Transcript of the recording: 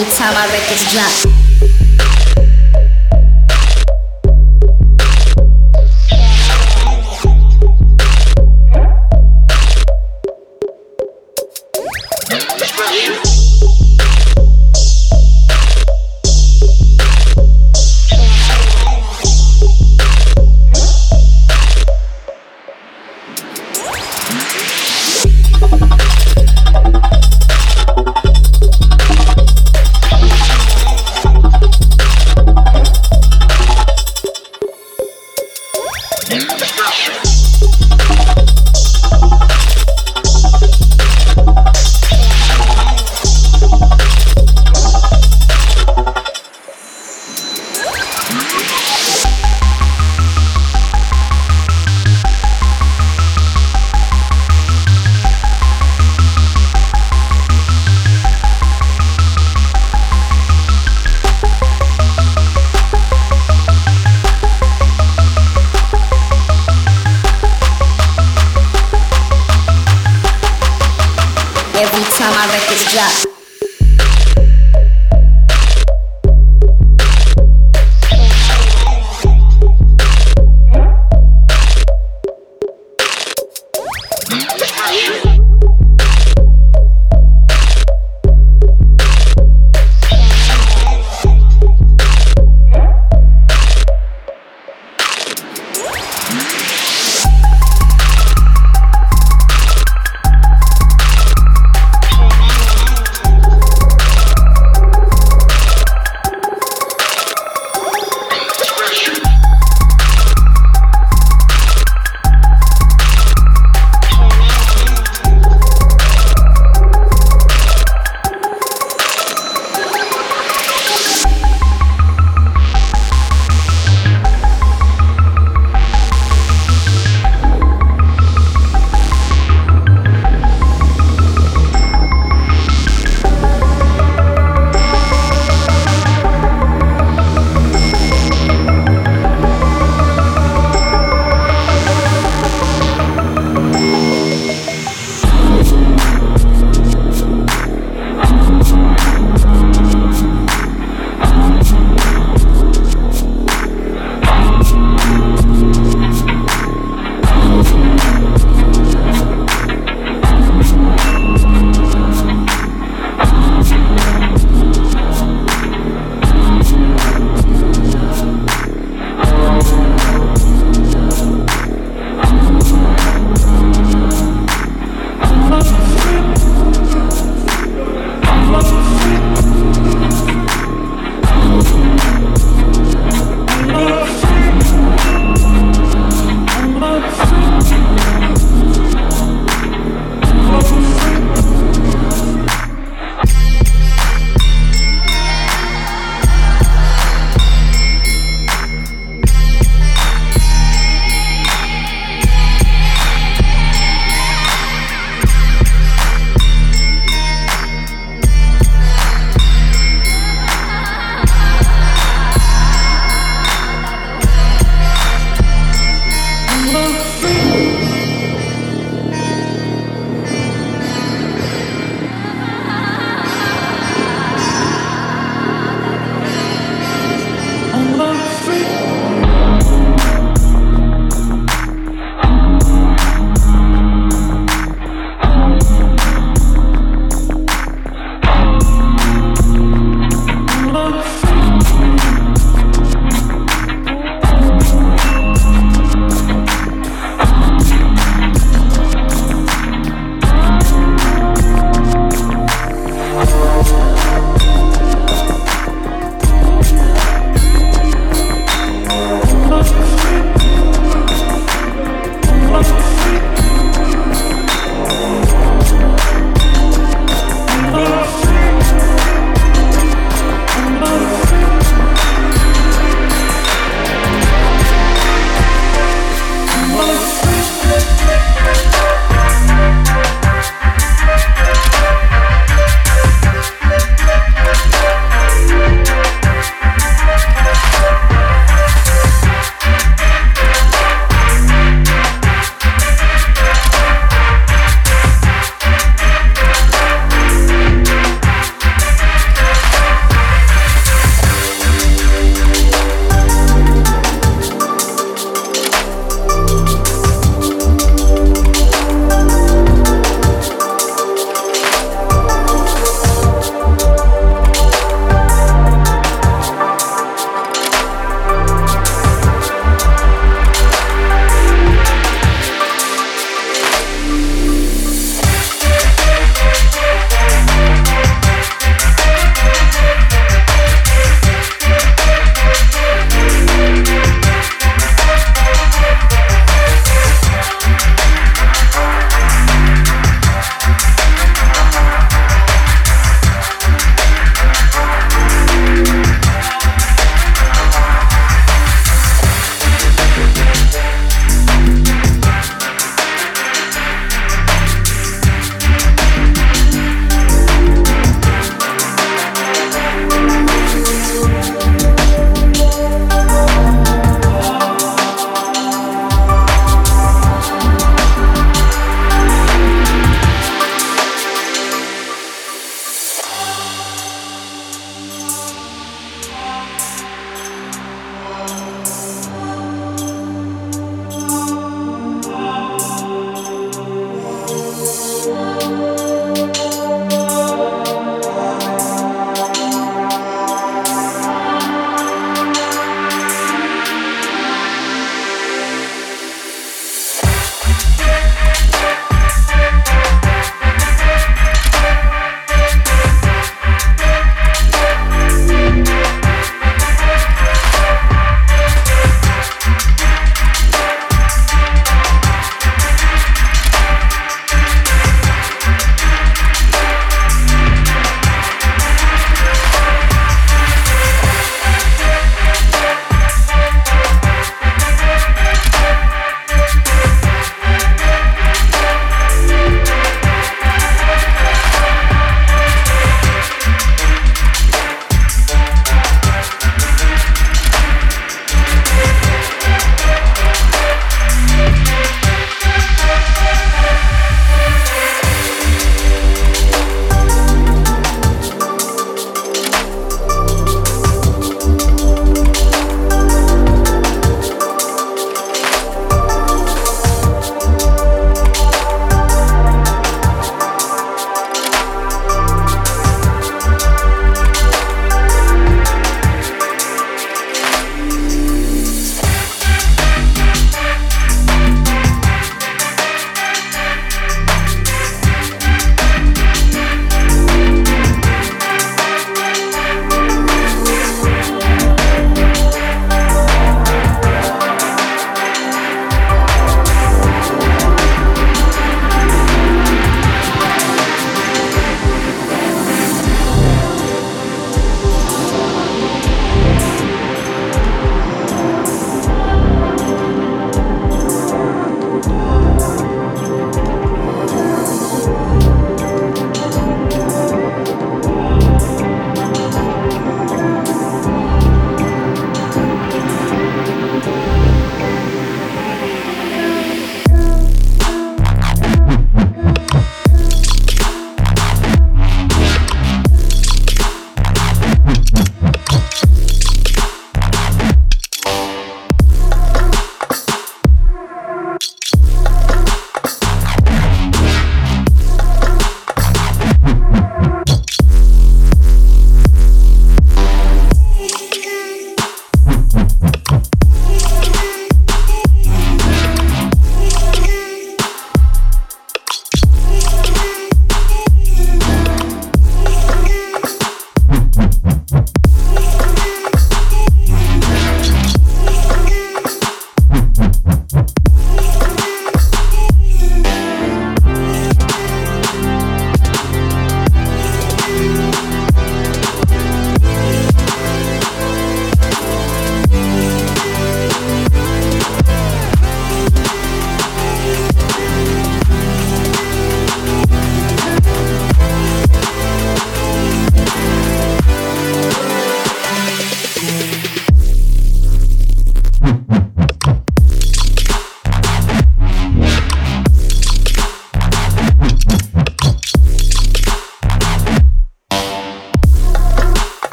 Every time my records drop.